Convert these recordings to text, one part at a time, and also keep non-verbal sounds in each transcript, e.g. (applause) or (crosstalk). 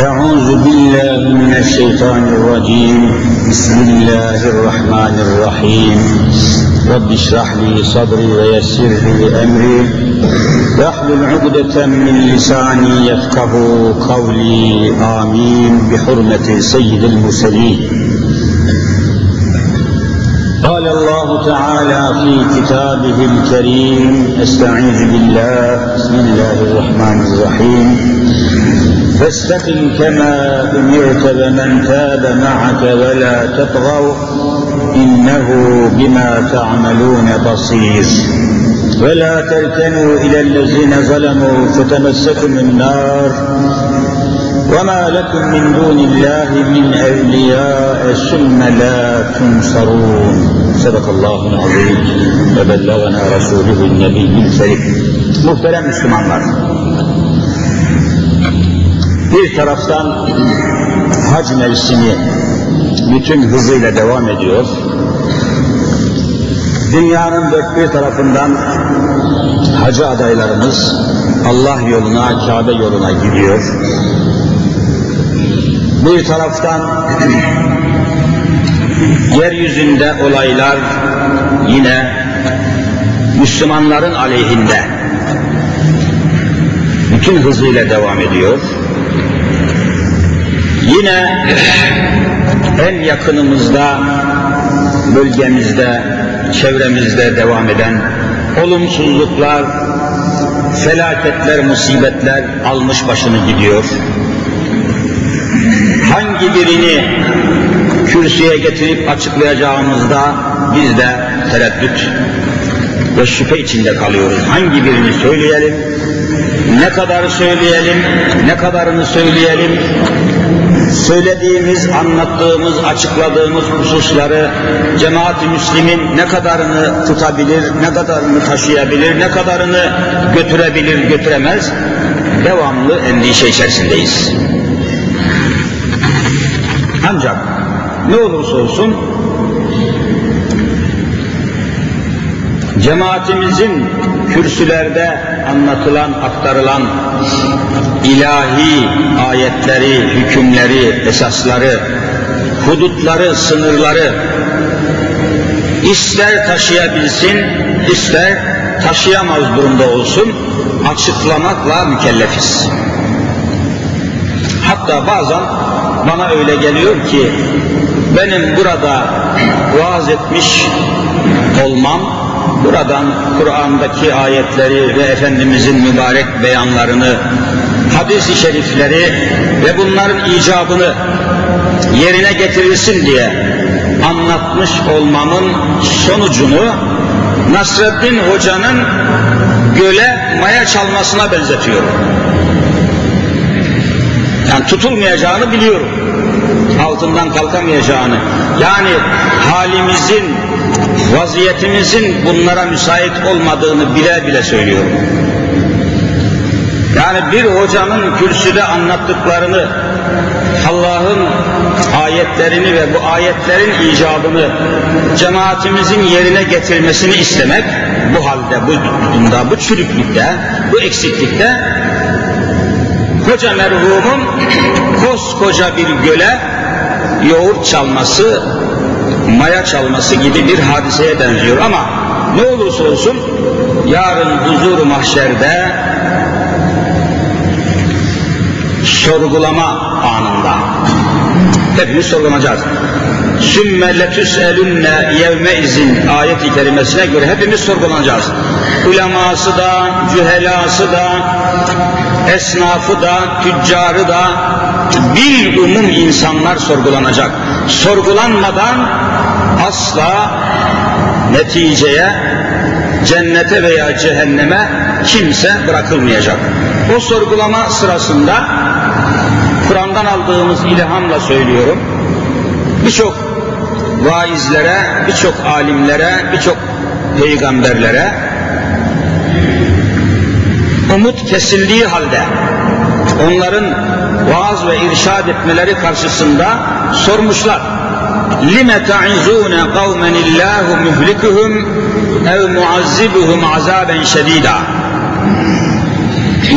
أعوذ بالله من الشيطان الرجيم. بسم الله الرحمن الرحيم. رب اشرح لي صدري ويسر لي أمري. واحلل عقدة من لساني يفقه قولي. آمين. بحرمة سيد المرسلين. قال الله تعالى في كتابه الكريم. أستعيذ بالله. بسم الله الرحمن الرحيم. فاستقم كما أمرت ومن تاب معك ولا تطغوا إنه بما تعملون بصير. ولا تركنوا إلى الذين ظلموا فتمسكم النار. وما لكم من دون الله من أولياء ثم لا تنصرون. صدق الله العظيم. وبلغنا رسوله النبي الكريم. Muhterem Müslümanlar, bir taraftan hac mevsimi bütün hızıyla devam ediyor. Dünyanın dört bir tarafından hacı adaylarımız Allah yoluna, Kabe yoluna gidiyor. Bir taraftan yeryüzünde olaylar yine Müslümanların aleyhinde bütün hızıyla devam ediyor. Yine en yakınımızda, bölgemizde, çevremizde devam eden olumsuzluklar, felaketler, musibetler almış başını gidiyor. Hangi birini kürsüye getirip açıklayacağımızda biz de tereddüt ve şüphe içinde kalıyoruz. Hangi birini söyleyelim, ne kadar söyleyelim, ne kadarını söyleyelim, söylediğimiz, anlattığımız, açıkladığımız hususları cemaat-i müslimin ne kadarını tutabilir, ne kadarını taşıyabilir, ne kadarını götürebilir, götüremez, devamlı endişe içerisindeyiz. Ancak ne olursa olsun cemaatimizin kürsülerde anlatılan, aktarılan ilahi ayetleri, hükümleri, esasları, hudutları, sınırları ister taşıyabilsin, ister taşıyamaz durumda olsun, açıklamakla mükellefiz. Hatta bazen bana öyle geliyor ki benim burada vaaz etmiş olmam, buradan Kur'an'daki ayetleri ve Efendimizin mübarek beyanlarını, hadis-i şerifleri ve bunların icabını yerine getirilsin diye anlatmış olmamın sonucunu Nasreddin Hoca'nın göle maya çalmasına benzetiyorum. Yani tutulmayacağını biliyorum. Altından kalkamayacağını. Yani halimizin, vaziyetimizin bunlara müsait olmadığını bile bile söylüyorum. Yani bir hocanın kürsüde anlattıklarını, Allah'ın ayetlerini ve bu ayetlerin icabını cemaatimizin yerine getirmesini istemek, bu halde, bu durumda, bu çürüklükte, bu eksiklikte koca merhumun koskoca bir göle yoğurt çalması, maya çalması gibi bir hadiseye benziyor ama ne olursa olsun yarın huzur mahşerde sorgulama anında hepimiz sorgulanacağız. Sümme letüselünne yevme izin ayet-i kerimesine göre hepimiz sorgulanacağız. Uleması da, cühelası da, esnafı da, tüccarı da, bir umum insanlar sorgulanacak. Sorgulanmadan asla neticeye, cennete veya cehenneme kimse bırakılmayacak. O sorgulama sırasında Kur'an'dan aldığımız ilhamla söylüyorum. Birçok vaizlere, birçok alimlere, birçok peygamberlere umut kesildiği halde onların vaaz ve irşad etmeleri karşısında sormuşlar. لِمَ تَعِزُونَ قَوْمًا اللّٰهُ مُهْلِكُهُمْ اَوْ مُعَذِّبُهُمْ عَذَابًا شَد۪يدًا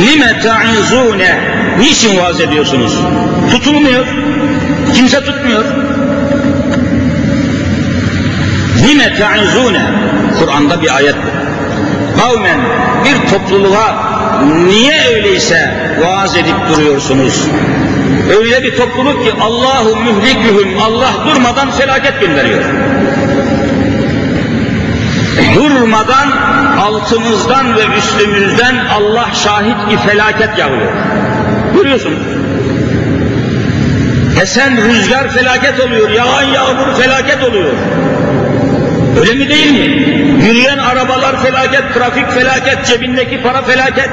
لِمَ تَعِزُونَ Niçin vaaz ediyorsunuz? Tutulmuyor. Kimse tutmuyor. Lime ta'izune Kur'an'da bir ayet bu. Kavmen bir topluluğa niye öyleyse vaaz edip duruyorsunuz? Öyle bir topluluk ki Allahu mühlikühüm Allah durmadan felaket gönderiyor. Durmadan altımızdan ve üstümüzden Allah şahit ki felaket yağıyor. Görüyorsunuz. Esen rüzgar felaket oluyor, yağan yağmur felaket oluyor. Öyle mi değil mi? Yürüyen arabalar felaket, trafik felaket, cebindeki para felaket,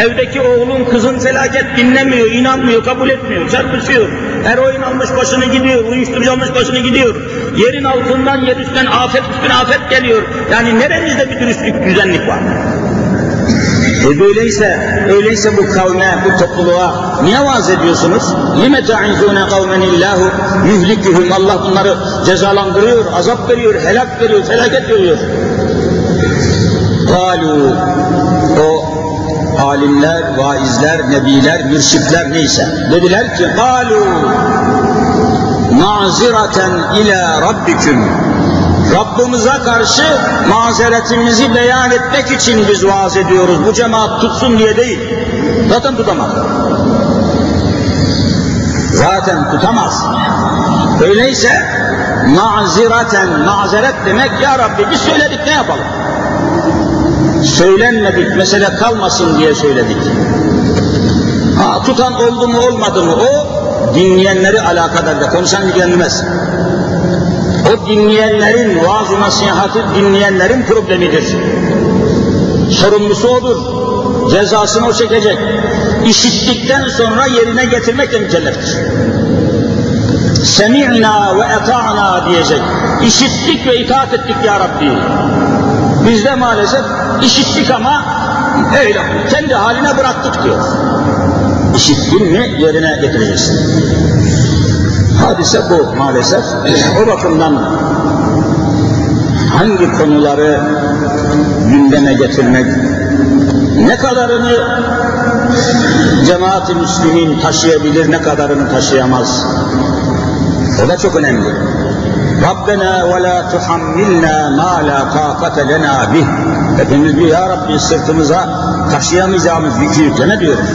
evdeki oğlun kızın felaket dinlemiyor, inanmıyor, kabul etmiyor, çarpışıyor. Eroin almış başını gidiyor, uyuşturucu almış başını gidiyor. Yerin altından yer üstten afet üstüne afet geliyor. Yani neremizde bir dürüstlük, düzenlik var? E böyleyse, öyleyse bu kavme, bu topluluğa niye vaaz ediyorsunuz? لِمَ تَعِذُونَ قَوْمًا اللّٰهُ يُهْلِكُهُمْ Allah bunları cezalandırıyor, azap veriyor, helak veriyor, felaket veriyor. قَالُوا O alimler, vaizler, nebiler, mürşitler neyse. Dediler ki kalu maziraten ila rabbiküm Rabbimize karşı mazeretimizi beyan etmek için biz vaaz ediyoruz. Bu cemaat tutsun diye değil. Zaten tutamaz. Zaten tutamaz. Öyleyse maziraten, mazeret demek ya Rabbi biz söyledik ne yapalım? Söylenmedik, mesele kalmasın diye söyledik. Ha, tutan oldu mu olmadı mı o dinleyenleri alakadar da konuşan ilgilenmez. O dinleyenlerin, vaaz-ı dinleyenlerin problemidir. Sorumlusu odur. Cezasını o çekecek. İşittikten sonra yerine getirmekle mükelleftir. Semi'na ve eta'na diyecek. İşittik ve itaat ettik ya Rabbi. Biz de maalesef işittik ama öyle kendi haline bıraktık diyor. İşittin mi yerine getireceksin. Hadise bu maalesef. O bakımdan hangi konuları gündeme getirmek, ne kadarını cemaat-i müslimin taşıyabilir, ne kadarını taşıyamaz. O da çok önemli. Rabbena ve la tuhammilna ma la taqate lena. Hepimiz bir ya Rabbi sırtımıza taşıyamayacağımız yükü yükleme diyoruz.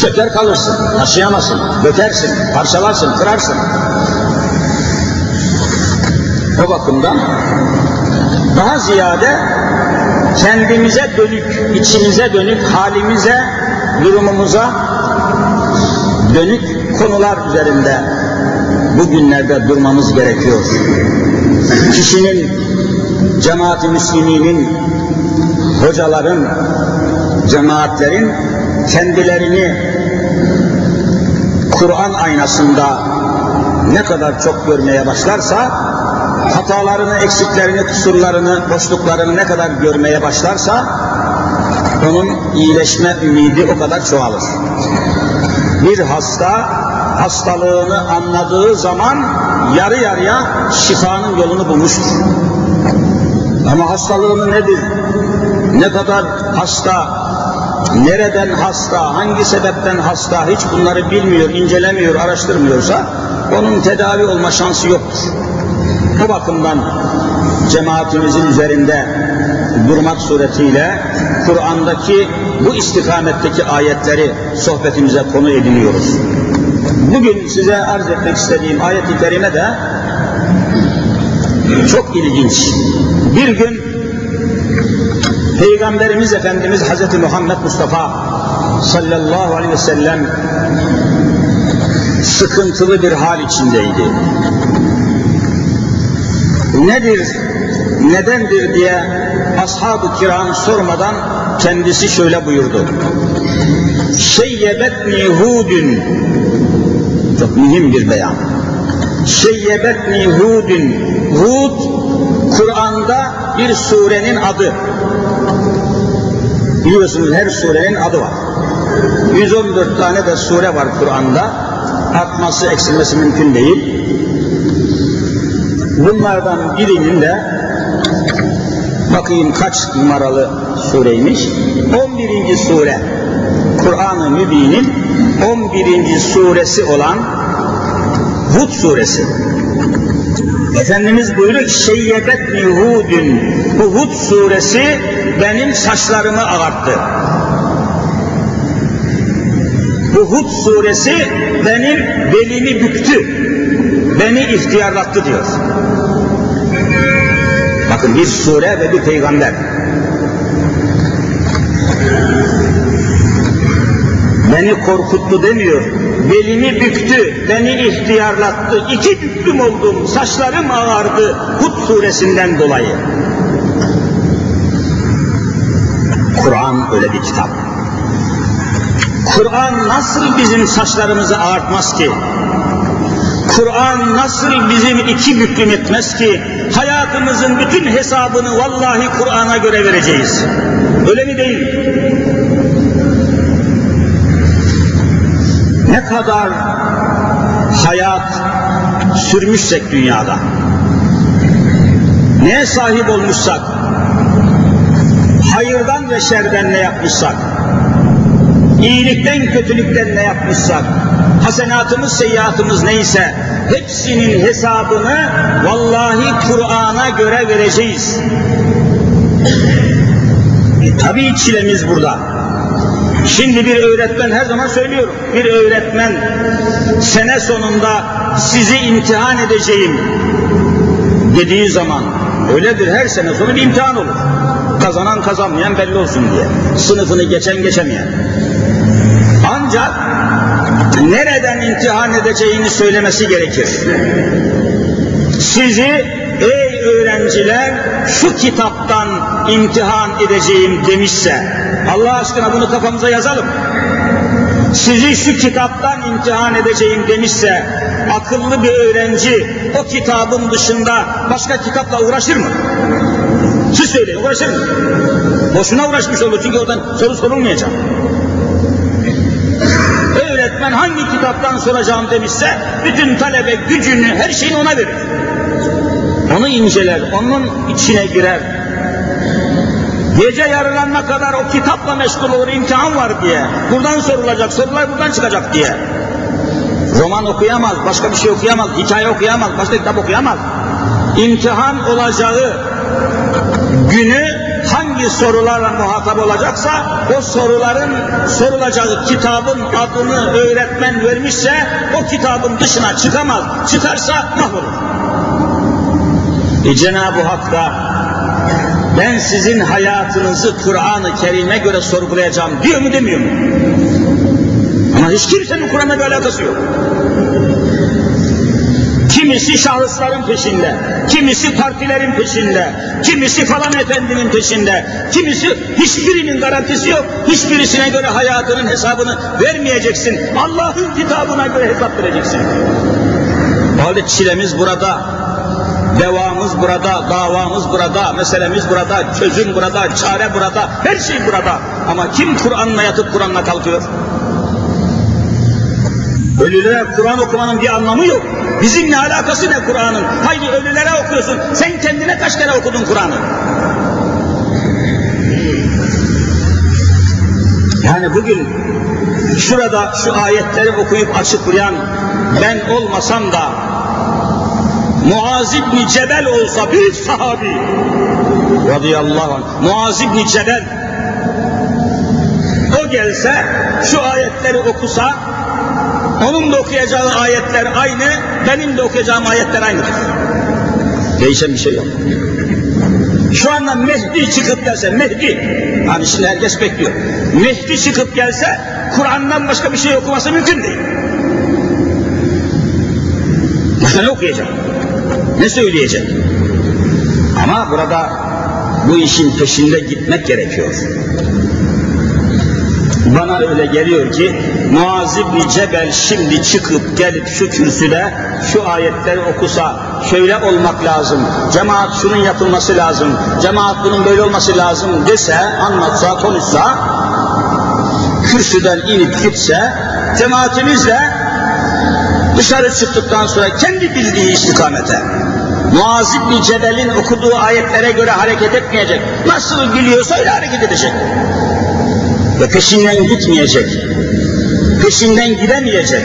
Çöker kalırsın, taşıyamazsın, dökersin, parçalarsın, kırarsın. O bakımdan daha ziyade kendimize dönük, içimize dönük, halimize, durumumuza dönük konular üzerinde bugünlerde durmamız gerekiyor. Kişinin, cemaat-i müsliminin, hocaların, cemaatlerin kendilerini Kur'an aynasında ne kadar çok görmeye başlarsa, hatalarını, eksiklerini, kusurlarını, boşluklarını ne kadar görmeye başlarsa, onun iyileşme ümidi o kadar çoğalır. Bir hasta hastalığını anladığı zaman yarı yarıya şifanın yolunu bulmuştur. Ama hastalığını nedir? Ne kadar hasta, nereden hasta, hangi sebepten hasta hiç bunları bilmiyor, incelemiyor, araştırmıyorsa onun tedavi olma şansı yoktur. Bu bakımdan cemaatimizin üzerinde durmak suretiyle Kur'an'daki bu istikametteki ayetleri sohbetimize konu ediniyoruz. Bugün size arz etmek istediğim ayet-i kerime de çok ilginç. Bir gün Peygamberimiz Efendimiz Hz. Muhammed Mustafa sallallahu aleyhi ve sellem sıkıntılı bir hal içindeydi. Nedir, nedendir diye ashab-ı kiram sormadan kendisi şöyle buyurdu. Şeyyebetni hudün çok mühim bir beyan. Şeyyebetni hudün Hud Kur'an'da bir surenin adı. Biliyorsunuz her surenin adı var. 114 tane de sure var Kur'an'da. Artması, eksilmesi mümkün değil. Bunlardan birinin de bakayım kaç numaralı sureymiş? 11. sure. Kur'an-ı Mübin'in 11. suresi olan Hud suresi. Efendimiz buyuruyor ki Şeyyebetni Hudün bu Hud suresi benim saçlarımı ağarttı. Bu Hud suresi benim belimi büktü. Beni ihtiyarlattı diyor. Bakın bir sure ve bir peygamber. Beni korkuttu demiyor. Belimi büktü, beni ihtiyarlattı. İki büklüm oldum, saçlarım ağardı Hud suresinden dolayı. Kur'an öyle bir kitap. Kur'an nasıl bizim saçlarımızı ağartmaz ki? Kur'an nasıl bizim iki büklüm etmez ki? Hayatımızın bütün hesabını vallahi Kur'an'a göre vereceğiz. Öyle mi değil mi? Ne kadar hayat sürmüşsek dünyada, neye sahip olmuşsak, hayırdan ve şerden ne yapmışsak, iyilikten kötülükten ne yapmışsak, hasenatımız seyyiatımız neyse hepsinin hesabını vallahi Kur'an'a göre vereceğiz. E, tabii çilemiz burada. Şimdi bir öğretmen her zaman söylüyorum. Bir öğretmen sene sonunda sizi imtihan edeceğim dediği zaman öyledir her sene sonu bir imtihan olur. Kazanan kazanmayan belli olsun diye. Sınıfını geçen geçemeyen. Ancak nereden imtihan edeceğini söylemesi gerekir. Sizi ey öğrenciler şu kitaptan imtihan edeceğim demişse Allah aşkına bunu kafamıza yazalım. Sizi şu kitaptan imtihan edeceğim demişse akıllı bir öğrenci o kitabın dışında başka kitapla uğraşır mı? Siz söyleyin uğraşır mı? Boşuna uğraşmış olur çünkü oradan soru sorulmayacak. Öğretmen hangi kitaptan soracağım demişse bütün talebe gücünü her şeyini ona verir. Onu inceler, onun içine girer. Gece yarılanma kadar o kitapla meşgul olur, imtihan var diye. Buradan sorulacak, sorular buradan çıkacak diye. Roman okuyamaz, başka bir şey okuyamaz, hikaye okuyamaz, başka kitap okuyamaz. İmtihan olacağı günü hangi sorularla muhatap olacaksa o soruların sorulacağı kitabın adını öğretmen vermişse o kitabın dışına çıkamaz. Çıkarsa mahvolur. E Cenab-ı Hak da ben sizin hayatınızı Kur'an-ı Kerim'e göre sorgulayacağım diyor mu demiyor mu? Ama hiç kimsenin Kur'an'la bir alakası yok. Kimisi şahısların peşinde, kimisi partilerin peşinde, kimisi falan efendinin peşinde, kimisi hiçbirinin garantisi yok, hiçbirisine göre hayatının hesabını vermeyeceksin. Allah'ın kitabına göre hesap vereceksin. O halde çilemiz burada, devamız burada, davamız burada, meselemiz burada, çözüm burada, çare burada, her şey burada. Ama kim Kur'an'la yatıp Kur'an'la kalkıyor? Ölülere Kur'an okumanın bir anlamı yok. Bizim ne alakası ne Kur'an'ın? Haydi ölülere okuyorsun. Sen kendine kaç kere okudun Kur'an'ı? Yani bugün şurada şu ayetleri okuyup açıklayan ben olmasam da Muaz İbni Cebel olsa bir sahabi radıyallahu anh Muaz İbni Cebel o gelse şu ayetleri okusa onun da okuyacağı ayetler aynı, benim de okuyacağım ayetler aynıdır. Değişen bir şey yok. Şu anda Mehdi çıkıp gelse, Mehdi, hani şimdi herkes bekliyor. Mehdi çıkıp gelse, Kur'an'dan başka bir şey okuması mümkün değil. Başka ne okuyacak? Ne söyleyecek? Ama burada bu işin peşinde gitmek gerekiyor. Bana öyle geliyor ki Muaz İbni Cebel şimdi çıkıp gelip şu kürsüde şu ayetleri okusa şöyle olmak lazım, cemaat şunun yapılması lazım, cemaat bunun böyle olması lazım dese, anlatsa, konuşsa, kürsüden inip gitse, cemaatimizle dışarı çıktıktan sonra kendi bildiği istikamete, Muaz İbni Cebel'in okuduğu ayetlere göre hareket etmeyecek. Nasıl biliyorsa öyle hareket edecek. ve peşinden gitmeyecek. Peşinden gidemeyecek.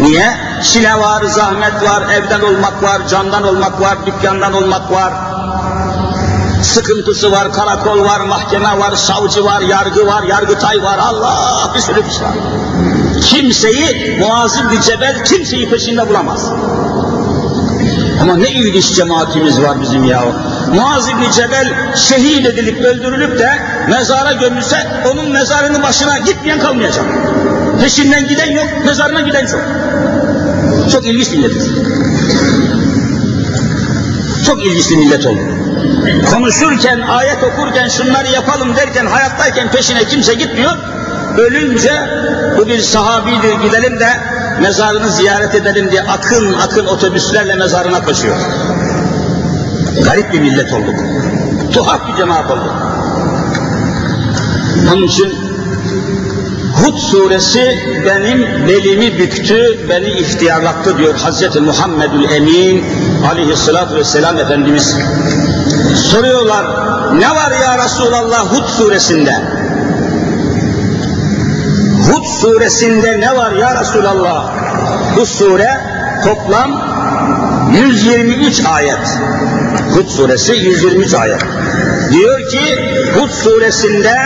Niye? Çile var, zahmet var, evden olmak var, candan olmak var, dükkandan olmak var. Sıkıntısı var, karakol var, mahkeme var, savcı var, yargı var, yargıtay var, Allah bir sürü bir şey var. Kimseyi muazim bir cebel kimseyi peşinde bulamaz. Ama ne ilginç cemaatimiz var bizim ya. Muaz İbni Cebel şehit edilip öldürülüp de mezara gömülse onun mezarının başına gitmeyen kalmayacak. Peşinden giden yok, mezarına giden çok. Çok ilginç milletiz. Çok ilginç bir millet oldu. Konuşurken, ayet okurken, şunları yapalım derken, hayattayken peşine kimse gitmiyor. Ölünce bu bir sahabidir gidelim de mezarını ziyaret edelim diye akın akın otobüslerle mezarına koşuyor. Garip bir millet olduk. Tuhaf bir cemaat olduk. Onun için Hud suresi benim belimi büktü, beni ihtiyarlattı diyor Hazreti Muhammedül Emin aleyhissalatü vesselam Efendimiz. Soruyorlar, ne var ya Resulallah Hud suresinde? Hud suresinde ne var ya Resulallah? Bu sure toplam 123 ayet. Hud suresi 123 ayet. Diyor ki Hud suresinde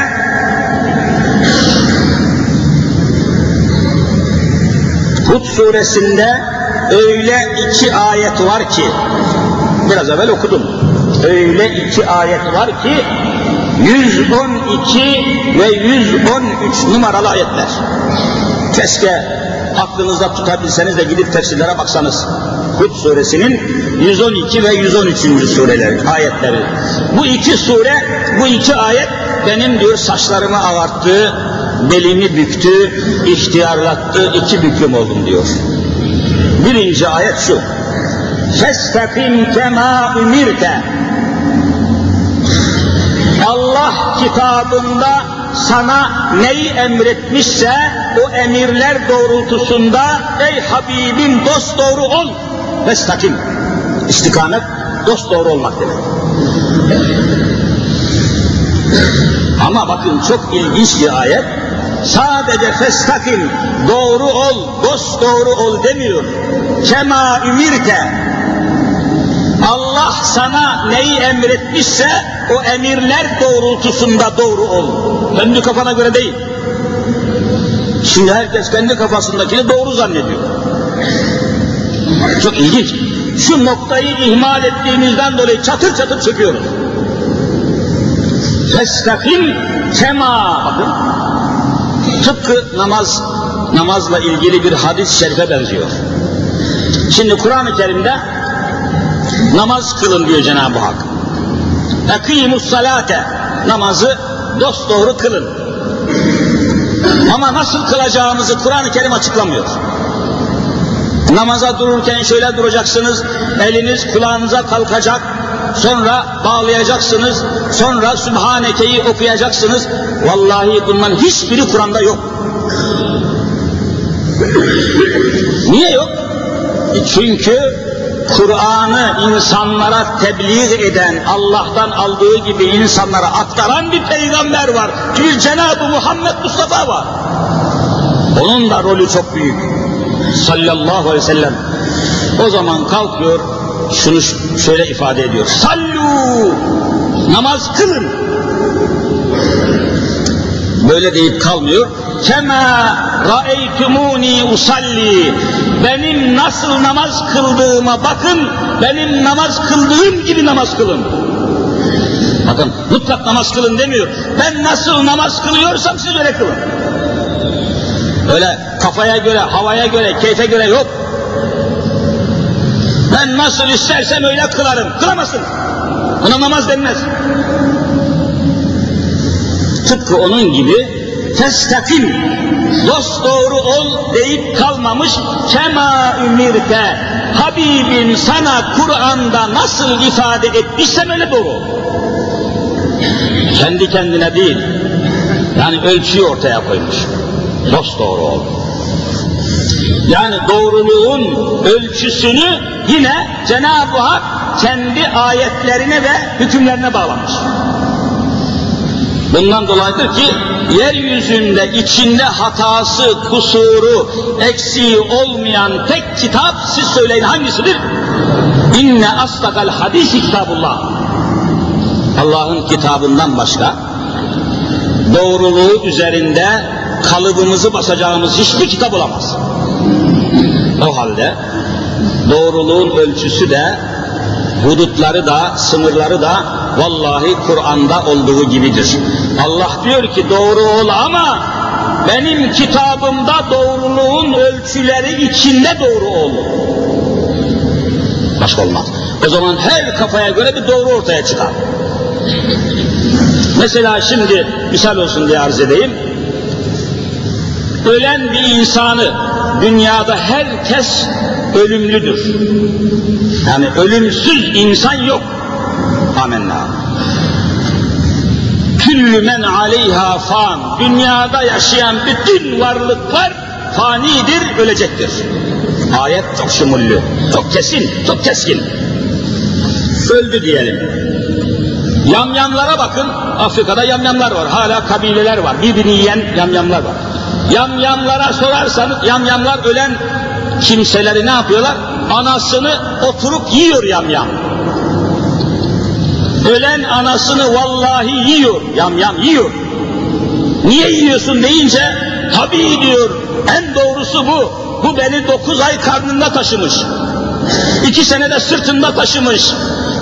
Hud suresinde öyle iki ayet var ki biraz evvel okudum. Öyle iki ayet var ki 112 ve 113 numaralı ayetler. Keşke aklınızda tutabilseniz de gidip tefsirlere baksanız. Hud suresinin 112 ve 113. sureleri, ayetleri. Bu iki sure, bu iki ayet benim diyor saçlarımı ağarttı, belimi büktü, ihtiyarlattı, iki büklüm oldum diyor. Birinci ayet şu. Festakim kema ümirte. Allah kitabında sana neyi emretmişse o emirler doğrultusunda ey Habibim dost doğru ol. Festakim. İstikamet dost doğru olmak demek. Ama bakın çok ilginç bir ayet. Sadece festakim doğru ol, dost doğru ol demiyor. Kema ümirte Allah sana neyi emretmişse o emirler doğrultusunda doğru ol. Kendi kafana göre değil. Şimdi herkes kendi kafasındakini doğru zannediyor. Çok ilginç. Şu noktayı ihmal ettiğimizden dolayı çatır çatır çıkıyoruz. Festakim kema. Bakın. Tıpkı namaz, namazla ilgili bir hadis-i şerife benziyor. Şimdi Kur'an-ı Kerim'de namaz kılın diyor Cenab-ı Hak. Ekimus salate namazı dost doğru kılın. Ama nasıl kılacağımızı Kur'an-ı Kerim açıklamıyor. Namaza dururken şöyle duracaksınız, eliniz kulağınıza kalkacak, sonra bağlayacaksınız, sonra Sübhaneke'yi okuyacaksınız. Vallahi bunların hiçbiri Kur'an'da yok. Niye yok? E çünkü Kur'an'ı insanlara tebliğ eden, Allah'tan aldığı gibi insanlara aktaran bir peygamber var. Bir Cenab-ı Muhammed Mustafa var. Onun da rolü çok büyük. Sallallahu aleyhi ve sellem. O zaman kalkıyor, şunu şöyle ifade ediyor. Sallu! Namaz kılın. Böyle deyip kalmıyor. Kema ra'eytumuni usalli. Benim nasıl namaz kıldığıma bakın, benim namaz kıldığım gibi namaz kılın. Bakın mutlak namaz kılın demiyor. Ben nasıl namaz kılıyorsam siz öyle kılın. Öyle kafaya göre, havaya göre, keyfe göre yok. Ben nasıl istersem öyle kılarım. Kılamazsın. Buna namaz denmez. Tıpkı onun gibi festakim dost doğru ol deyip kalmamış kema ümirte Habibim sana Kur'an'da nasıl ifade etmişsem öyle doğru. Kendi kendine değil. Yani ölçüyü ortaya koymuş. Dost doğru ol. Yani doğruluğun ölçüsünü yine Cenab-ı Hak kendi ayetlerine ve hükümlerine bağlamış. Bundan dolayıdır ki yeryüzünde içinde hatası, kusuru, eksiği olmayan tek kitap siz söyleyin hangisidir? İnne astakal hadisi kitabullah. Allah'ın kitabından başka doğruluğu üzerinde kalıbımızı basacağımız hiçbir kitap olamaz. O halde doğruluğun ölçüsü de hudutları da sınırları da vallahi Kur'an'da olduğu gibidir. Allah diyor ki doğru ol ama benim kitabımda doğruluğun ölçüleri içinde doğru ol. Başka olmaz. O zaman her kafaya göre bir doğru ortaya çıkar. Mesela şimdi misal olsun diye arz edeyim. Ölen bir insanı dünyada herkes ölümlüdür. Yani ölümsüz insan yok. Amenna. Küllü men aleyha fan. Dünyada yaşayan bütün varlıklar fanidir, ölecektir. Ayet çok şumullü, çok kesin, çok keskin. Öldü diyelim. Yamyamlara bakın, Afrika'da yamyamlar var, hala kabileler var, birbirini yiyen yamyamlar var. Yamyamlara sorarsanız, yamyamlar ölen kimseleri ne yapıyorlar? Anasını oturup yiyor yamyam. Ölen anasını vallahi yiyor, yamyam yiyor. Niye yiyorsun deyince, tabii diyor, en doğrusu bu. Bu beni dokuz ay karnında taşımış. İki senede sırtında taşımış.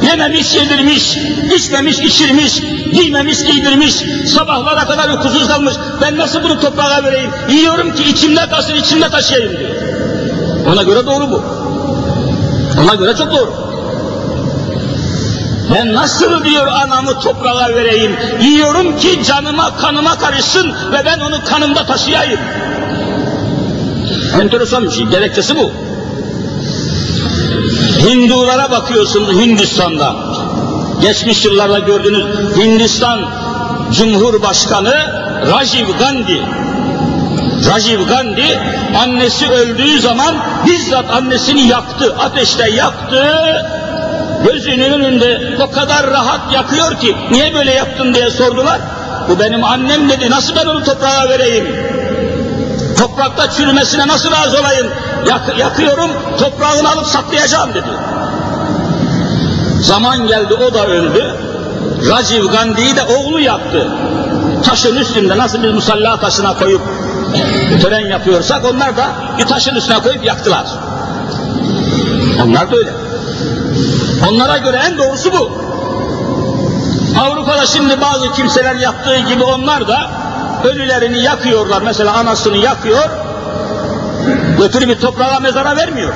Yememiş, yedirmiş, içmemiş, içirmiş, giymemiş, giydirmiş, sabahlara kadar uykusuz kalmış. Ben nasıl bunu toprağa vereyim? Yiyorum ki içimde kalsın, içimde taşıyayım diyor. Ona göre doğru bu. Ona göre çok doğru. Ben nasıl diyor anamı toprağa vereyim? Yiyorum ki canıma, kanıma karışsın ve ben onu kanımda taşıyayım. Enteresan bir şey, gerekçesi bu. Hindulara bakıyorsun Hindistan'da. Geçmiş yıllarda gördüğünüz Hindistan Cumhurbaşkanı Rajiv Gandhi. Rajiv Gandhi annesi öldüğü zaman bizzat annesini yaktı, ateşte yaktı. Gözünün önünde o kadar rahat yakıyor ki niye böyle yaptın diye sordular. Bu benim annem dedi nasıl ben onu toprağa vereyim? Toprakta çürümesine nasıl razı olayım? Yak, yakıyorum, toprağını alıp saklayacağım dedi. Zaman geldi, o da öldü. Rajiv Gandhi'yi de oğlu yaptı. Taşın üstünde nasıl bir musalla taşına koyup tören yapıyorsak onlar da bir taşın üstüne koyup yaktılar. Onlar da öyle. Onlara göre en doğrusu bu. Avrupa'da şimdi bazı kimseler yaptığı gibi onlar da ölülerini yakıyorlar. Mesela anasını yakıyor, götürüp toprağa mezara vermiyor.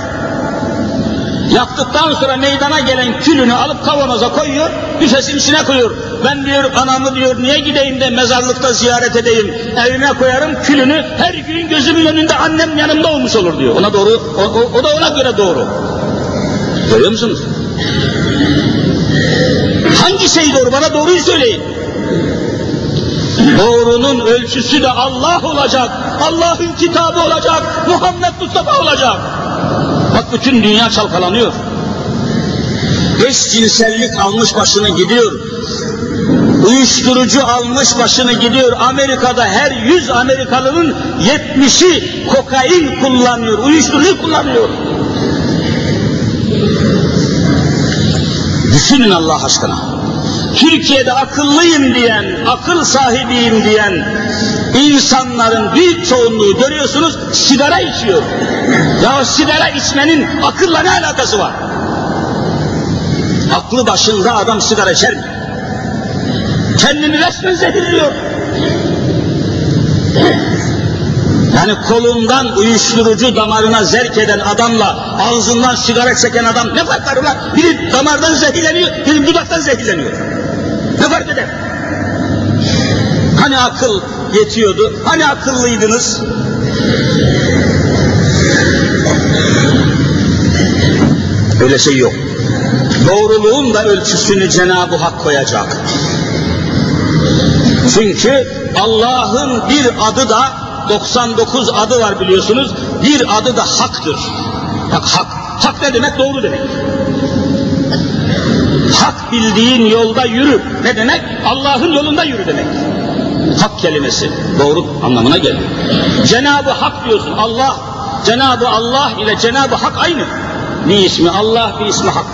Yaktıktan sonra meydana gelen külünü alıp kavanoza koyuyor, büfesin içine koyuyor. Ben diyor anamı diyor niye gideyim de mezarlıkta ziyaret edeyim, evime koyarım külünü, her gün gözümün önünde annem yanımda olmuş olur diyor. Ona doğru, o, o, o da ona göre doğru. Görüyor musunuz? Hangi şey doğru? Bana doğruyu söyleyin. Doğrunun ölçüsü de Allah olacak. Allah'ın kitabı olacak. Muhammed Mustafa olacak. Bak bütün dünya çalkalanıyor. Eşcinsellik almış başını gidiyor. Uyuşturucu almış başını gidiyor. Amerika'da her yüz Amerikalının yetmişi kokain kullanıyor, uyuşturucu kullanıyor. Düşünün Allah aşkına. Türkiye'de akıllıyım diyen, akıl sahibiyim diyen insanların büyük çoğunluğu görüyorsunuz sigara içiyor. Ya sigara içmenin akılla ne alakası var? Aklı başında adam sigara içer mi? Kendini resmen zehirliyor. Yani kolundan uyuşturucu damarına zerk eden adamla ağzından sigara çeken adam ne fark var ulan? Biri damardan zehirleniyor, biri dudaktan zehirleniyor. Ne fark eder? Hani akıl yetiyordu, hani akıllıydınız? Öyle şey yok. Doğruluğun da ölçüsünü Cenab-ı Hak koyacak. Çünkü Allah'ın bir adı da 99 adı var biliyorsunuz. Bir adı da haktır. Bak hak. Hak ne demek? Doğru demek. Hak bildiğin yolda yürü. Ne demek? Allah'ın yolunda yürü demek. Hak kelimesi doğru anlamına geliyor. Cenab-ı Hak diyorsun Allah, Cenab-ı Allah ile Cenab-ı Hak aynı. Bir ismi Allah, bir ismi Hak.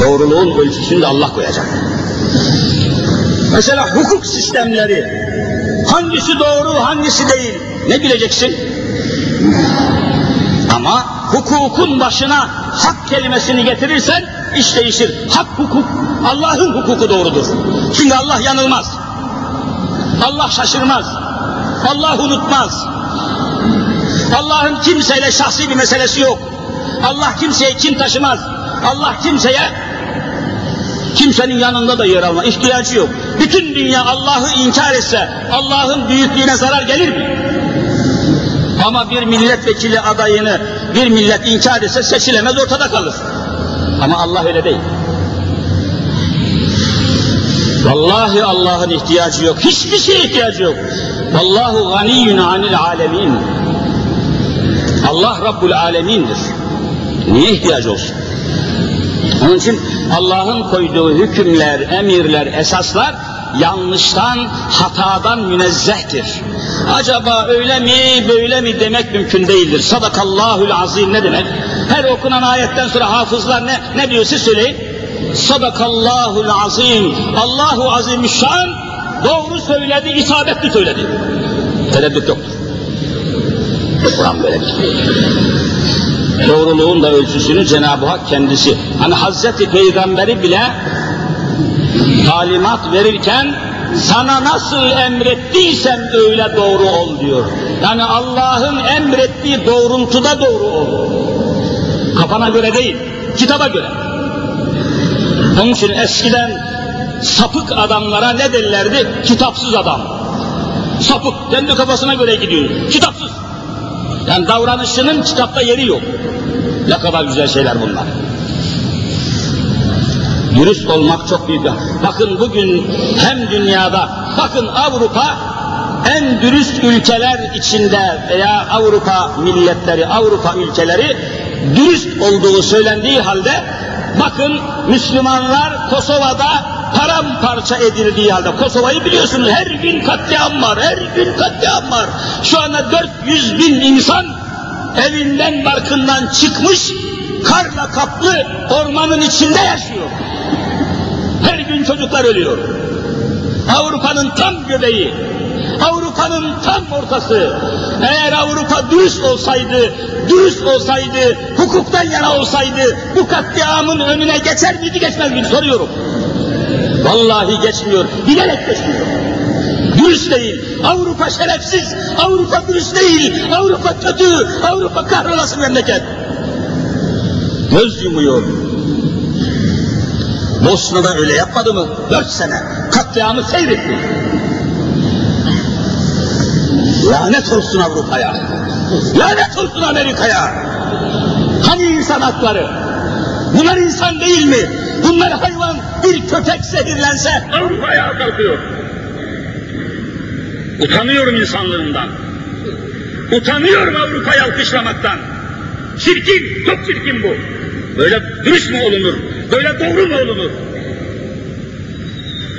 Doğruluğun ölçüsünü de Allah koyacak. Mesela hukuk sistemleri, hangisi doğru, hangisi değil, ne bileceksin? Ama hukukun başına hak kelimesini getirirsen iş değişir. Hak hukuk, Allah'ın hukuku doğrudur. Çünkü Allah yanılmaz. Allah şaşırmaz. Allah unutmaz. Allah'ın kimseyle şahsi bir meselesi yok. Allah kimseye kim taşımaz. Allah kimseye kimsenin yanında da yer alma ihtiyacı yok. Bütün dünya Allah'ı inkar etse Allah'ın büyüklüğüne zarar gelir mi? Ama bir milletvekili adayını bir millet inkar etse seçilemez ortada kalır. Ama Allah öyle değil. Vallahi Allah'ın ihtiyacı yok. Hiçbir şeye ihtiyacı yok. Vallahu ganiyyun anil alemin. Allah Rabbul Alemin'dir. Niye ihtiyacı olsun? Onun için Allah'ın koyduğu hükümler, emirler, esaslar yanlıştan, hatadan münezzehtir. Acaba öyle mi, böyle mi demek mümkün değildir. Sadakallahul azim ne demek? Her okunan ayetten sonra hafızlar ne, ne diyor siz söyleyin. Sadakallahul azim. Allahu azimüşşan doğru söyledi, isabetli söyledi. Tereddüt yoktur. Kur'an böyle bir Doğruluğun da ölçüsünü Cenab-ı Hak kendisi. Hani Hazreti Peygamberi bile talimat verirken sana nasıl emrettiysem öyle doğru ol diyor. Yani Allah'ın emrettiği doğrultuda doğru ol. Kafana göre değil, kitaba göre. Onun için eskiden sapık adamlara ne derlerdi? Kitapsız adam. Sapık, kendi kafasına göre gidiyor. Kitapsız. Yani davranışının kitapta yeri yok. Ne kadar güzel şeyler bunlar. Dürüst olmak çok büyük. Bakın bugün hem dünyada, bakın Avrupa en dürüst ülkeler içinde veya Avrupa milletleri, Avrupa ülkeleri dürüst olduğu söylendiği halde bakın Müslümanlar Kosova'da paramparça edildiği halde Kosova'yı biliyorsunuz her gün katliam var, her gün katliam var. Şu anda 400 bin insan evinden barkından çıkmış, karla kaplı ormanın içinde yaşıyor. Her gün çocuklar ölüyor. Avrupa'nın tam göbeği, Avrupa'nın tam ortası. Eğer Avrupa dürüst olsaydı, dürüst olsaydı, hukuktan yana olsaydı bu katliamın önüne geçer miydi geçmez miydi soruyorum. Vallahi geçmiyor, bilerek geçmiyor. Dürüst değil, Avrupa şerefsiz, Avrupa dürüst değil, Avrupa kötü, Avrupa kahrolası memleket. Göz yumuyor. Bosna'da öyle yapmadı mı? Dört sene katliamı seyretti. Lanet olsun Avrupa'ya. Lanet olsun Amerika'ya. Hani insan hakları? Bunlar insan değil mi? Bunlar hayvan, bir köpek zehirlense Avrupa ayağa kalkıyor. Utanıyorum insanlığımdan. Utanıyorum Avrupa'yı alkışlamaktan. Çirkin, çok çirkin bu. Böyle dürüst mü olunur? Böyle doğru mu olunur?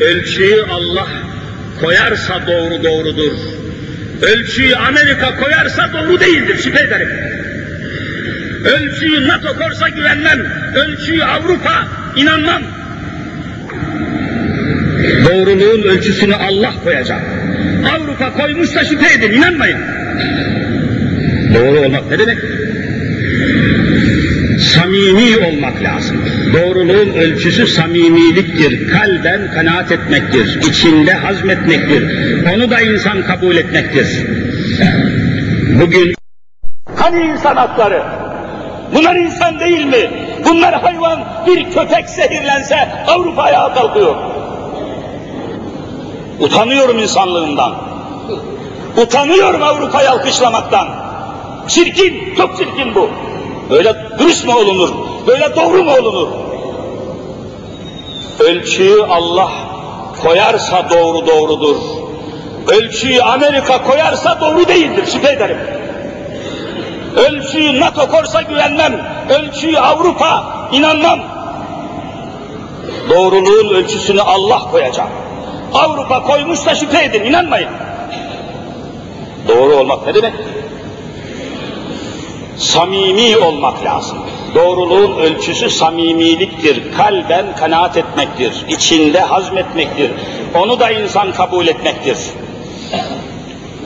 Ölçüyü Allah koyarsa doğru doğrudur. Ölçüyü Amerika koyarsa doğru değildir, şüphe ederim. Ölçüyü NATO korsa güvenmem. Ölçüyü Avrupa inanmam. Doğruluğun ölçüsünü Allah koyacak. Avrupa koymuşsa şüphe edin, inanmayın. Doğru olmak ne demek? Samimi olmak lazım. Doğruluğun ölçüsü samimiliktir. Kalben kanaat etmektir. içinde hazmetmektir. Onu da insan kabul etmektir. Bugün Hani insan hakları? Bunlar insan değil mi? Bunlar hayvan, bir köpek zehirlense Avrupa ayağa kalkıyor. Utanıyorum insanlığımdan. Utanıyorum Avrupa'yı alkışlamaktan. Çirkin, çok çirkin bu. Böyle dürüst mü olunur? Böyle doğru mu olunur? Ölçüyü Allah koyarsa doğru doğrudur. Ölçüyü Amerika koyarsa doğru değildir, şüphe ederim. Ölçüyü NATO korsa güvenmem. Ölçüyü Avrupa inanmam. Doğruluğun ölçüsünü Allah koyacak. Avrupa koymuşsa şüphe edin, inanmayın. Doğru olmak ne demek? Samimi olmak lazım. Doğruluğun ölçüsü samimiliktir. Kalben kanaat etmektir. içinde hazmetmektir. Onu da insan kabul etmektir.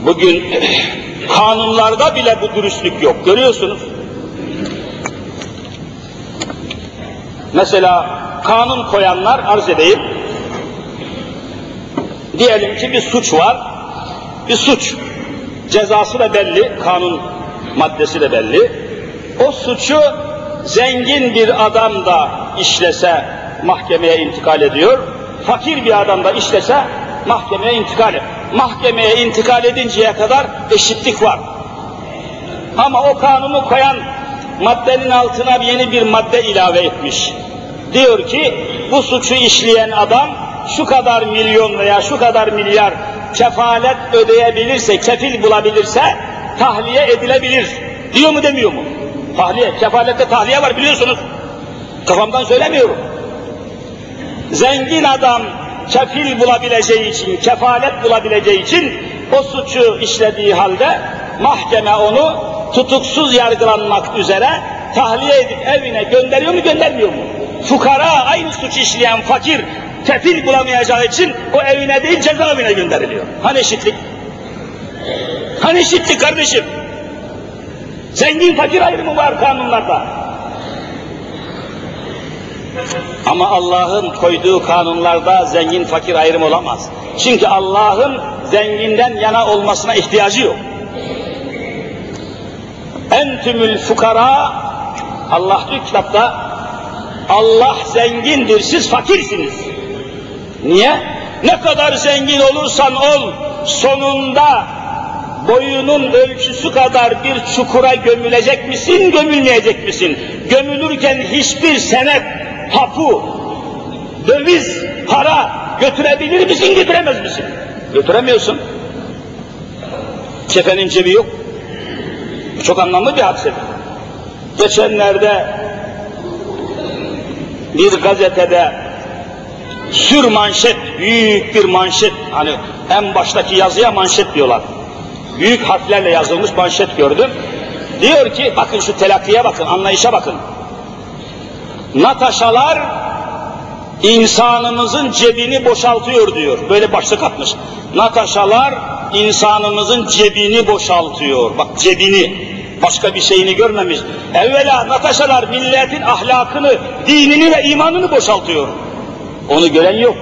Bugün (clears throat) kanunlarda bile bu dürüstlük yok. Görüyorsunuz. Mesela kanun koyanlar arz edeyim. Diyelim ki bir suç var. Bir suç. Cezası da belli. Kanun maddesi de belli. O suçu zengin bir adam da işlese mahkemeye intikal ediyor. Fakir bir adam da işlese mahkemeye intikal ediyor. Mahkemeye intikal edinceye kadar eşitlik var. Ama o kanunu koyan maddenin altına yeni bir madde ilave etmiş. Diyor ki bu suçu işleyen adam şu kadar milyon veya şu kadar milyar kefalet ödeyebilirse, kefil bulabilirse tahliye edilebilir. Diyor mu demiyor mu? Tahliye, kefalette tahliye var biliyorsunuz. Kafamdan söylemiyorum. Zengin adam kefil bulabileceği için, kefalet bulabileceği için o suçu işlediği halde mahkeme onu tutuksuz yargılanmak üzere tahliye edip evine gönderiyor mu göndermiyor mu? Fukara aynı suç işleyen fakir kefil bulamayacağı için o evine değil cezaevine gönderiliyor. Hani eşitlik? Hani eşitlik kardeşim? Zengin fakir ayrımı var kanunlarda. Ama Allah'ın koyduğu kanunlarda zengin fakir ayrım olamaz. Çünkü Allah'ın zenginden yana olmasına ihtiyacı yok. Entümül fukara Allah diyor kitapta Allah zengindir siz fakirsiniz. Niye? Ne kadar zengin olursan ol sonunda boyunun ölçüsü kadar bir çukura gömülecek misin, gömülmeyecek misin? Gömülürken hiçbir senet, tapu, döviz, para götürebilir misin, götüremez misin? Götüremiyorsun. Kefenin cebi yok. Çok anlamlı bir hadise. Geçenlerde bir gazetede sür manşet, büyük bir manşet, hani en baştaki yazıya manşet diyorlar büyük harflerle yazılmış manşet gördüm. Diyor ki, bakın şu telakkiye bakın, anlayışa bakın. Nataşalar insanımızın cebini boşaltıyor diyor. Böyle başlık atmış. Nataşalar insanımızın cebini boşaltıyor. Bak cebini. Başka bir şeyini görmemiş. Evvela Nataşalar milletin ahlakını, dinini ve imanını boşaltıyor. Onu gören yok.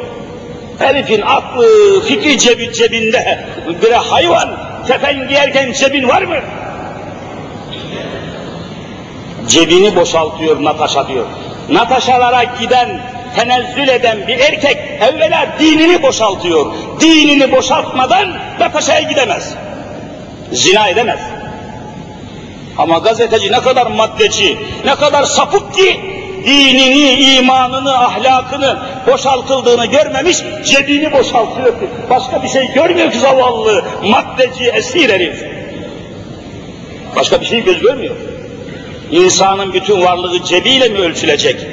Herifin aklı, fikri cebi cebinde. Bir hayvan kefen giyerken cebin var mı? Cebini boşaltıyor Natasha diyor. Nataşalara giden, tenezzül eden bir erkek evvela dinini boşaltıyor. Dinini boşaltmadan Nataşa'ya gidemez. Zina edemez. Ama gazeteci ne kadar maddeci, ne kadar sapık ki dinini, imanını, ahlakını boşaltıldığını görmemiş, cebini boşaltıyor. Başka bir şey görmüyor ki zavallı, maddeci, esir herif. Başka bir şey göz görmüyor. İnsanın bütün varlığı cebiyle mi ölçülecek?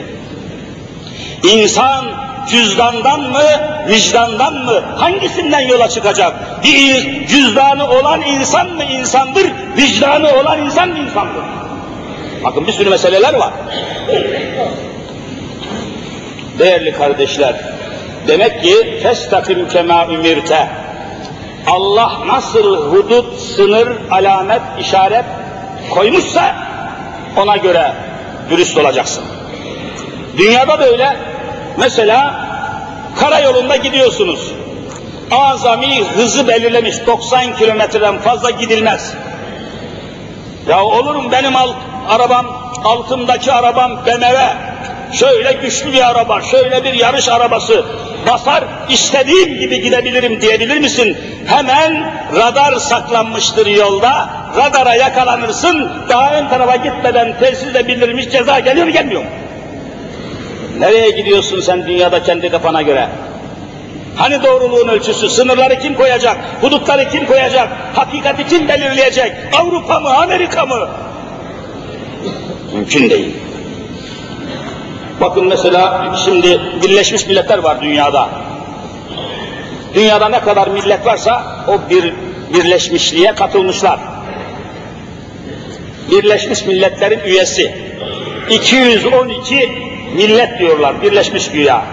İnsan cüzdandan mı, vicdandan mı, hangisinden yola çıkacak? Bir cüzdanı olan insan mı insandır, vicdanı olan insan mı insandır? Bakın bir sürü meseleler var. Değerli kardeşler, demek ki festakim kema ümirte. Allah nasıl hudut, sınır, alamet, işaret koymuşsa ona göre dürüst olacaksın. Dünyada böyle. Mesela karayolunda gidiyorsunuz. Azami hızı belirlemiş 90 kilometreden fazla gidilmez. Ya olur mu benim alt, arabam, altımdaki arabam BMW, şöyle güçlü bir araba, şöyle bir yarış arabası basar, istediğim gibi gidebilirim diyebilir misin? Hemen radar saklanmıştır yolda, radara yakalanırsın, daha ön tarafa gitmeden telsizle bildirilmiş ceza geliyor gelmiyor? Nereye gidiyorsun sen dünyada kendi kafana göre? Hani doğruluğun ölçüsü, sınırları kim koyacak, hudutları kim koyacak, hakikati kim belirleyecek, Avrupa mı, Amerika mı? Mümkün değil. Bakın mesela şimdi Birleşmiş Milletler var dünyada. Dünyada ne kadar millet varsa o bir birleşmişliğe katılmışlar. Birleşmiş Milletler'in üyesi. 212 millet diyorlar, birleşmiş güya.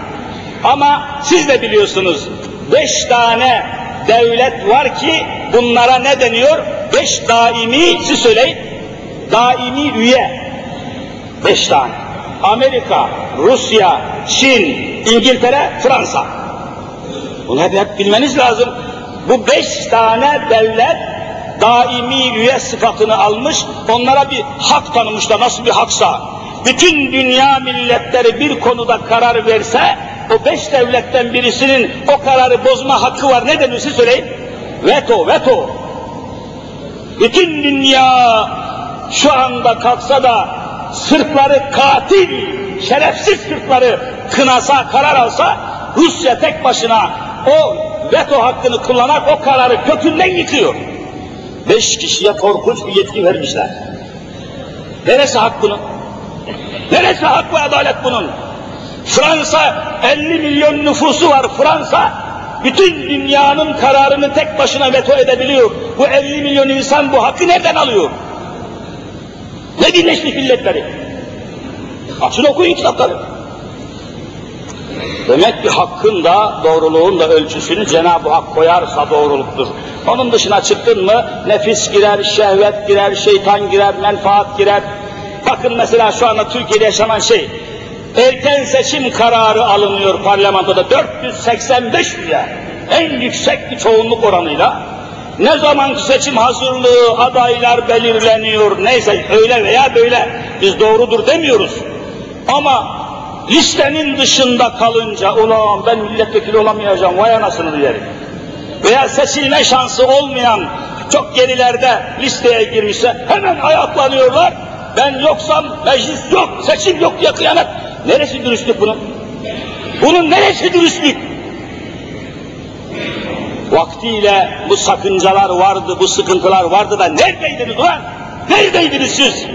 Ama siz de biliyorsunuz, beş tane devlet var ki bunlara ne deniyor? Beş daimi, siz söyleyin, daimi üye. Beş tane. Amerika, Rusya, Çin, İngiltere, Fransa. Bunu hep, bilmeniz lazım. Bu beş tane devlet daimi üye sıfatını almış, onlara bir hak tanımışlar. Nasıl bir haksa? Bütün dünya milletleri bir konuda karar verse, o beş devletten birisinin o kararı bozma hakkı var. Ne denir siz söyleyin? Veto, veto. Bütün dünya şu anda kalksa da Sırpları katil, şerefsiz Sırpları kınasa, karar alsa, Rusya tek başına o veto hakkını kullanarak o kararı kökünden yıkıyor. Beş kişiye korkunç bir yetki vermişler. Neresi hak bunun? Neresi hak ve adalet bunun? Fransa 50 milyon nüfusu var Fransa. Bütün dünyanın kararını tek başına veto edebiliyor. Bu 50 milyon insan bu hakkı nereden alıyor? Ne Birleşmiş Milletleri? Açın okuyun kitapları. Demek ki hakkın da doğruluğun da ölçüsünü Cenab-ı Hak koyarsa doğruluktur. Onun dışına çıktın mı nefis girer, şehvet girer, şeytan girer, menfaat girer. Bakın mesela şu anda Türkiye'de yaşanan şey, erken seçim kararı alınıyor parlamentoda 485 üye, en yüksek bir çoğunluk oranıyla. Ne zaman seçim hazırlığı, adaylar belirleniyor, neyse öyle veya böyle, biz doğrudur demiyoruz. Ama listenin dışında kalınca, ulan ben milletvekili olamayacağım, vay anasını diyelim. Veya seçilme şansı olmayan, çok gerilerde listeye girmişse hemen ayaklanıyorlar. Ben yoksam meclis yok, seçim yok diye kıyamet. Neresi dürüstlük bunun? Bunun neresi dürüstlük? Vaktiyle bu sakıncalar vardı, bu sıkıntılar vardı da neredeydiniz ulan? Neredeydiniz siz?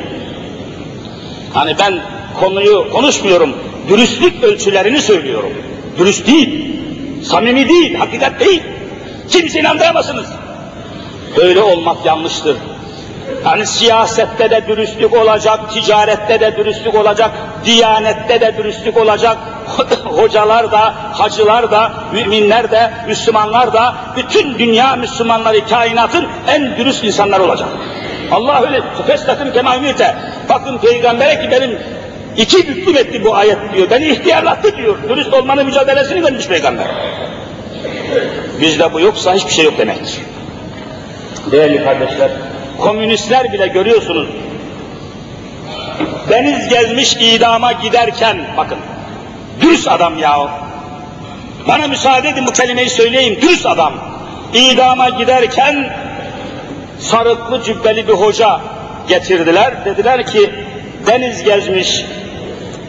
Hani ben konuyu konuşmuyorum, dürüstlük ölçülerini söylüyorum. Dürüst değil, samimi değil, hakikat değil. Kimse inandıramazsınız. Öyle olmak yanlıştır. Yani siyasette de dürüstlük olacak, ticarette de dürüstlük olacak, diyanette de dürüstlük olacak, (laughs) hocalar da, hacılar da, müminler de, Müslümanlar da, bütün dünya Müslümanları kainatın en dürüst insanlar olacak. Allah öyle, festakın kemamiyete, bakın peygambere ki benim iki büklüm etti bu ayet diyor, beni ihtiyarlattı diyor, dürüst olmanın mücadelesini vermiş peygamber. Bizde bu yoksa hiçbir şey yok demektir. Değerli kardeşler, komünistler bile görüyorsunuz, deniz gezmiş idama giderken, bakın, dürüst adam ya. Bana müsaade edin bu kelimeyi söyleyeyim, dürüst adam. İdama giderken sarıklı cübbeli bir hoca getirdiler. Dediler ki deniz gezmiş,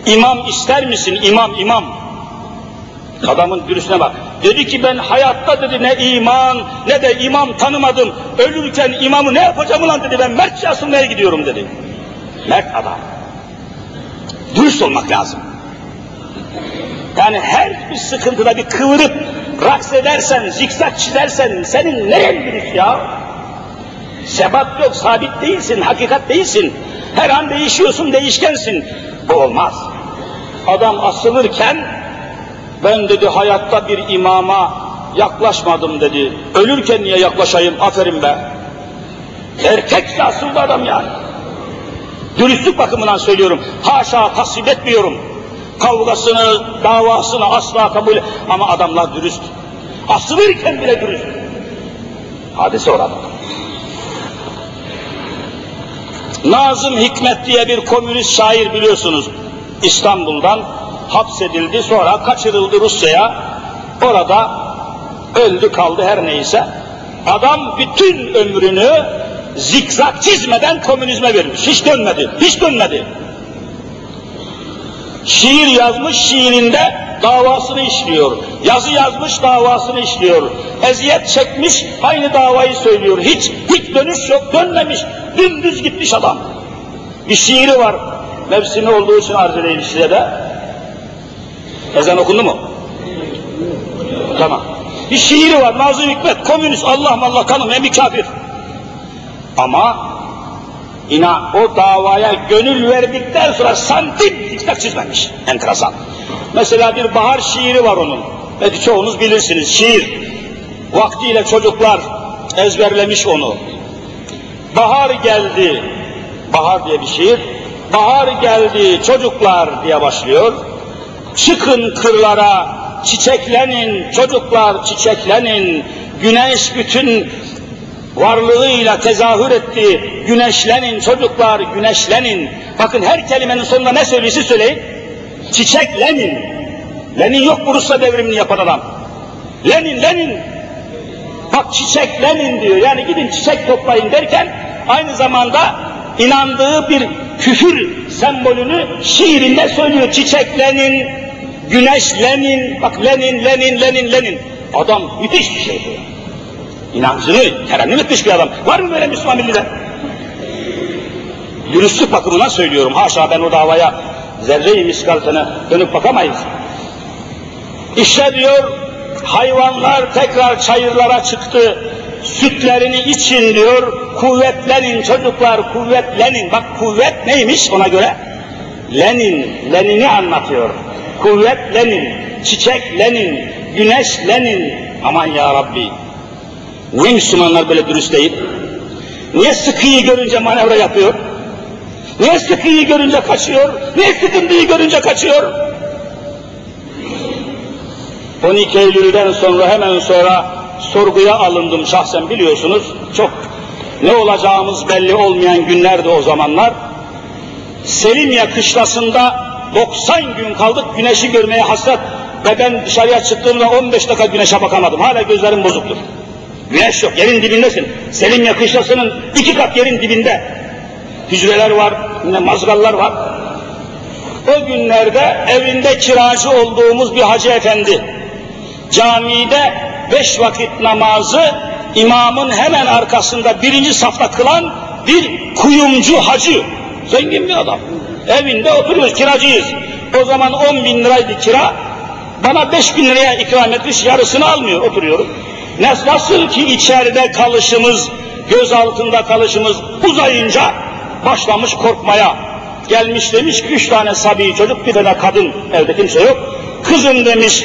imam ister misin? İmam, imam. Adamın dürüstüne bak. Dedi ki ben hayatta dedi ne iman ne de imam tanımadım. Ölürken imamı ne yapacağım ulan dedi ben mert asılmaya gidiyorum dedi. Mert adam. Dürüst olmak lazım. Yani her bir sıkıntıda bir kıvırıp raks edersen, zikzak çizersen senin neren dürüst ya? Sebat yok, sabit değilsin, hakikat değilsin. Her an değişiyorsun, değişkensin. Bu olmaz. Adam asılırken ben dedi hayatta bir imama yaklaşmadım dedi. Ölürken niye yaklaşayım? Aferin be. Erkekse asıldı adam yani. Dürüstlük bakımından söylüyorum. Haşa tasvip etmiyorum. Kavgasını, davasını asla kabul ama adamlar dürüst. Asılırken bile dürüst. Hadise orada. Nazım Hikmet diye bir komünist şair biliyorsunuz. İstanbul'dan hapsedildi sonra kaçırıldı Rusya'ya. Orada öldü kaldı her neyse. Adam bütün ömrünü zikzak çizmeden komünizme vermiş. Hiç dönmedi, hiç dönmedi. Şiir yazmış, şiirinde davasını işliyor. Yazı yazmış, davasını işliyor. Eziyet çekmiş, aynı davayı söylüyor. Hiç, hiç dönüş yok, dönmemiş. Dümdüz gitmiş adam. Bir şiiri var, mevsimi olduğu için arz edeyim size de. Ezan okundu mu? Tamam. Bir şiiri var Nazım Hikmet, komünist, Allah Allah kanım hem bir kafir. Ama ina o davaya gönül verdikten sonra santim dikkat çizmemiş. Enteresan. Mesela bir bahar şiiri var onun. Belki çoğunuz bilirsiniz. Şiir. Vaktiyle çocuklar ezberlemiş onu. Bahar geldi. Bahar diye bir şiir. Bahar geldi çocuklar diye başlıyor. Çıkın kırlara, çiçeklenin, çocuklar çiçeklenin. Güneş bütün varlığıyla tezahür etti. Güneşlenin çocuklar, güneşlenin. Bakın her kelimenin sonunda ne söylüyorsa söyleyin. Çiçeklenin. Lenin yok bu Rusya devrimini yapan adam. Lenin, Lenin. Bak çiçeklenin diyor. Yani gidin çiçek toplayın derken aynı zamanda inandığı bir küfür sembolünü şiirinde söylüyor. Çiçeklenin, güneşlenin, bak Lenin, Lenin, Lenin, Lenin. Adam müthiş bir şey bu. İnancını terennüm etmiş bir adam. Var mı böyle Müslüman millide? Dürüstlük bakımından söylüyorum. Haşa ben o davaya zerre-i miskaltına dönüp bakamayız. İşte diyor hayvanlar tekrar çayırlara çıktı. Sütlerini için diyor, kuvvetlenin çocuklar, kuvvetlenin. Bak kuvvet neymiş ona göre? Lenin, Lenin'i anlatıyor. Kuvvet Lenin, çiçek Lenin, güneş Lenin. Aman ya Rabbi. Niye Müslümanlar böyle dürüst değil? Niye sıkıyı görünce manevra yapıyor? Niye sıkıyı görünce kaçıyor? Niye sıkıntıyı görünce kaçıyor? 12 Eylül'den sonra hemen sonra sorguya alındım şahsen biliyorsunuz. Çok ne olacağımız belli olmayan günlerdi o zamanlar. Selimiye kışlasında 90 gün kaldık güneşi görmeye hasret ve ben dışarıya çıktığımda 15 dakika güneşe bakamadım. Hala gözlerim bozuktur. Güneş yok, yerin dibindesin. Selimiye kışlasının iki kat yerin dibinde. Hücreler var, yine mazgallar var. O günlerde evinde kiracı olduğumuz bir hacı efendi, camide beş vakit namazı imamın hemen arkasında birinci safta kılan bir kuyumcu hacı. Zengin bir adam. Evinde oturuyoruz, kiracıyız. O zaman on bin liraydı kira. Bana beş bin liraya ikram etmiş, yarısını almıyor, oturuyorum. Nasıl ki içeride kalışımız, göz altında kalışımız uzayınca başlamış korkmaya. Gelmiş demiş ki üç tane sabi çocuk bir tane kadın evde kimse yok. Kızım demiş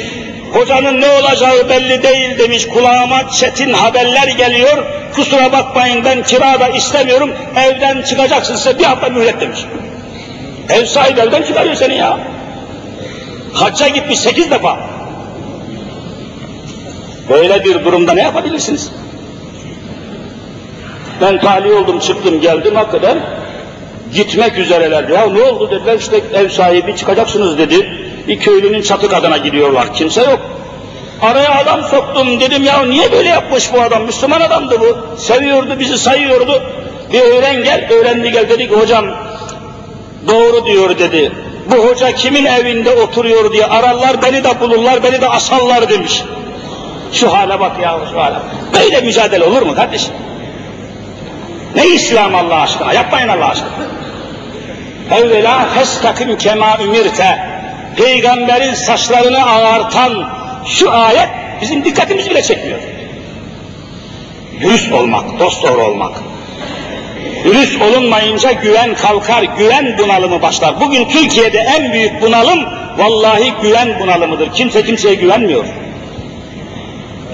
Hocanın ne olacağı belli değil demiş, kulağıma çetin haberler geliyor, kusura bakmayın ben kirada istemiyorum, evden çıkacaksın size bir hafta mühlet demiş. Ev sahibi evden çıkarıyor seni ya. Hacca gitmiş sekiz defa. Böyle bir durumda ne yapabilirsiniz? Ben tahliye oldum, çıktım, geldim hakikaten. Gitmek üzereler. Ya ne oldu dediler, işte ev sahibi çıkacaksınız dedi. Bir köylünün çatı kadına gidiyorlar, kimse yok. Araya adam soktum, dedim ya niye böyle yapmış bu adam, Müslüman adamdı bu. Seviyordu, bizi sayıyordu. Bir öğren gel, öğrendi gel dedi ki hocam doğru diyor dedi. Bu hoca kimin evinde oturuyor diye ararlar, beni de bulurlar, beni de asallar demiş. Şu hale bak ya şu hale. Böyle mücadele olur mu kardeşim? Ne İslam Allah aşkına? Yapmayın Allah aşkına. Evvela festakim kema ümirte. Peygamberin saçlarını ağartan şu ayet bizim dikkatimizi bile çekmiyor. Dürüst olmak, dost doğru olmak. Dürüst olunmayınca güven kalkar, güven bunalımı başlar. Bugün Türkiye'de en büyük bunalım vallahi güven bunalımıdır. Kimse kimseye güvenmiyor.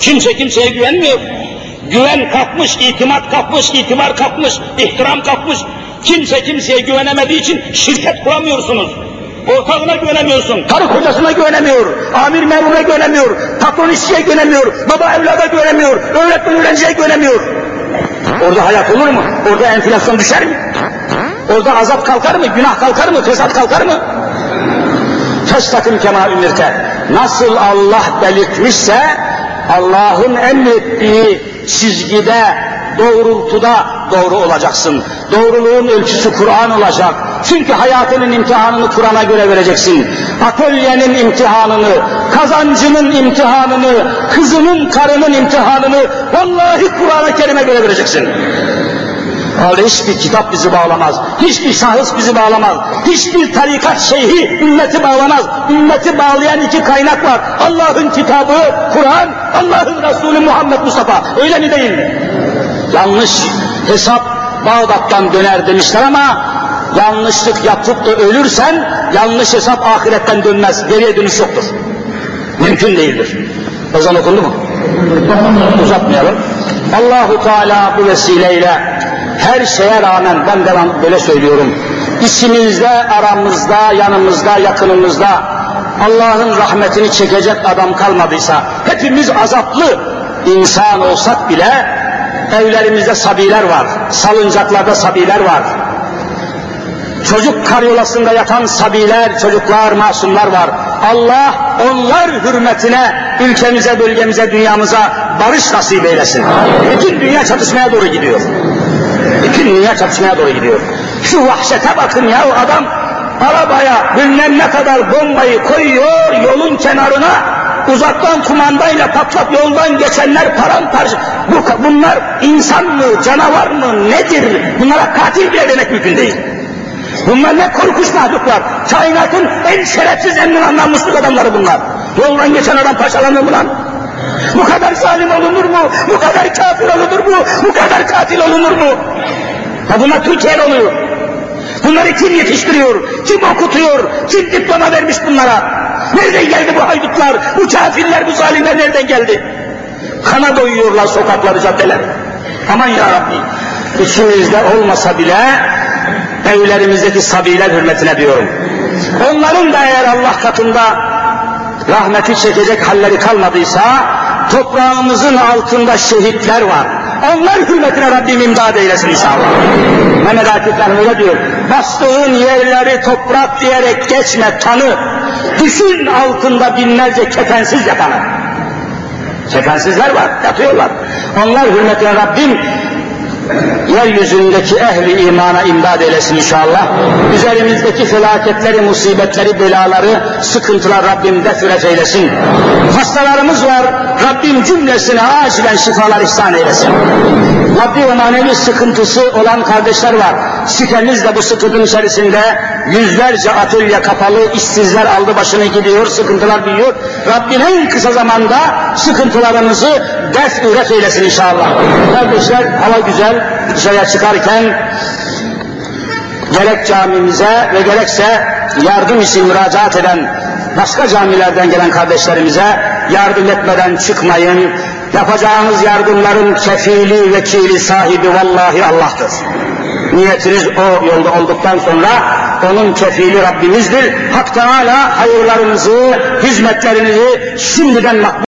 Kimse kimseye güvenmiyor. Güven kalkmış, itimat kalkmış, itibar kalkmış, ihtiram kalkmış. Kimse kimseye güvenemediği için şirket kuramıyorsunuz. Ortağına güvenemiyorsun, karı kocasına güvenemiyor, amir memuruna güvenemiyor, patron işçiye güvenemiyor, baba evlada güvenemiyor, öğretmen öğrenciye güvenemiyor. Orada hayat olur mu? Orada enflasyon düşer mi? Orada azap kalkar mı? Günah kalkar mı? Fesat kalkar mı? Festakim kema ümirte. Nasıl Allah belirtmişse Allah'ın emrettiği çizgide, doğrultuda doğru olacaksın. Doğruluğun ölçüsü Kur'an olacak. Çünkü hayatının imtihanını Kur'an'a göre vereceksin. Atölyenin imtihanını, kazancının imtihanını, kızının, karının imtihanını vallahi Kur'an-ı Kerim'e göre vereceksin. Öyle hiçbir kitap bizi bağlamaz. Hiçbir şahıs bizi bağlamaz. Hiçbir tarikat şeyhi ümmeti bağlamaz. Ümmeti bağlayan iki kaynak var. Allah'ın kitabı Kur'an, Allah'ın Resulü Muhammed Mustafa. Öyle mi değil mi? Yanlış hesap Bağdat'tan döner demişler ama yanlışlık yapıp da ölürsen yanlış hesap ahiretten dönmez. Geriye dönüş yoktur. Mümkün değildir. Ezan okundu mu? Uzatmayalım. Allahu Teala bu vesileyle her şeye rağmen ben devam böyle söylüyorum. İçimizde, aramızda, yanımızda, yakınımızda Allah'ın rahmetini çekecek adam kalmadıysa hepimiz azaplı insan olsak bile evlerimizde sabiler var, salıncaklarda sabiler var. Çocuk karyolasında yatan sabiler, çocuklar, masumlar var. Allah onlar hürmetine ülkemize, bölgemize, dünyamıza barış nasip eylesin. Bütün dünya çatışmaya doğru gidiyor. Bütün dünya çatışmaya doğru gidiyor. Şu vahşete bakın ya o adam arabaya bilmem ne kadar bombayı koyuyor yolun kenarına uzaktan kumandayla patlat yoldan geçenler paramparça. Bu, bunlar insan mı, canavar mı, nedir? Bunlara katil bile demek mümkün değil. Bunlar ne korkunç mahluklar. Kainatın en şerefsiz, en namusluk adamları bunlar. Yoldan geçen adam parçalanır mı lan? Bu kadar zalim olunur mu? Bu kadar kafir olunur mu? Bu kadar katil olunur mu? Ya bunlar Türkiye'de oluyor. Bunları kim yetiştiriyor? Kim okutuyor? Kim diploma vermiş bunlara? Nereden geldi bu haydutlar? Bu kafirler, bu zalimler nereden geldi? Kana doyuyorlar sokakları, caddeler. Aman ya Rabbi. İçimizde olmasa bile evlerimizdeki sabiler hürmetine diyorum. Onların da eğer Allah katında rahmeti çekecek halleri kalmadıysa toprağımızın altında şehitler var. Onlar hürmetine Rabbim imdad eylesin inşallah. Mehmet Akif Han öyle diyor. Bastığın yerleri toprak diyerek geçme tanı. Düşün altında binlerce kefensiz yatanı. Kefensizler var, yatıyorlar. Onlar hürmetine Rabbim yeryüzündeki ehli imana imdad eylesin inşallah. Üzerimizdeki felaketleri, musibetleri, belaları, sıkıntılar Rabbim defüret eylesin. Hastalarımız var, Rabbim cümlesine acilen şifalar ihsan eylesin. Maddi ve manevi sıkıntısı olan kardeşler var. Sitemiz de bu sıkıntının içerisinde yüzlerce atölye kapalı, işsizler aldı başını gidiyor, sıkıntılar büyüyor. Rabbim en kısa zamanda sıkıntılarımızı def üret eylesin inşallah. Kardeşler hava güzel, dışarıya çıkarken gerek camimize ve gerekse yardım için müracaat eden başka camilerden gelen kardeşlerimize yardım etmeden çıkmayın. Yapacağınız yardımların kefili, vekili, sahibi vallahi Allah'tır. Niyetiniz o yolda olduktan sonra onun kefili Rabbimizdir. Hak Teala hayırlarınızı, hizmetlerinizi şimdiden makbul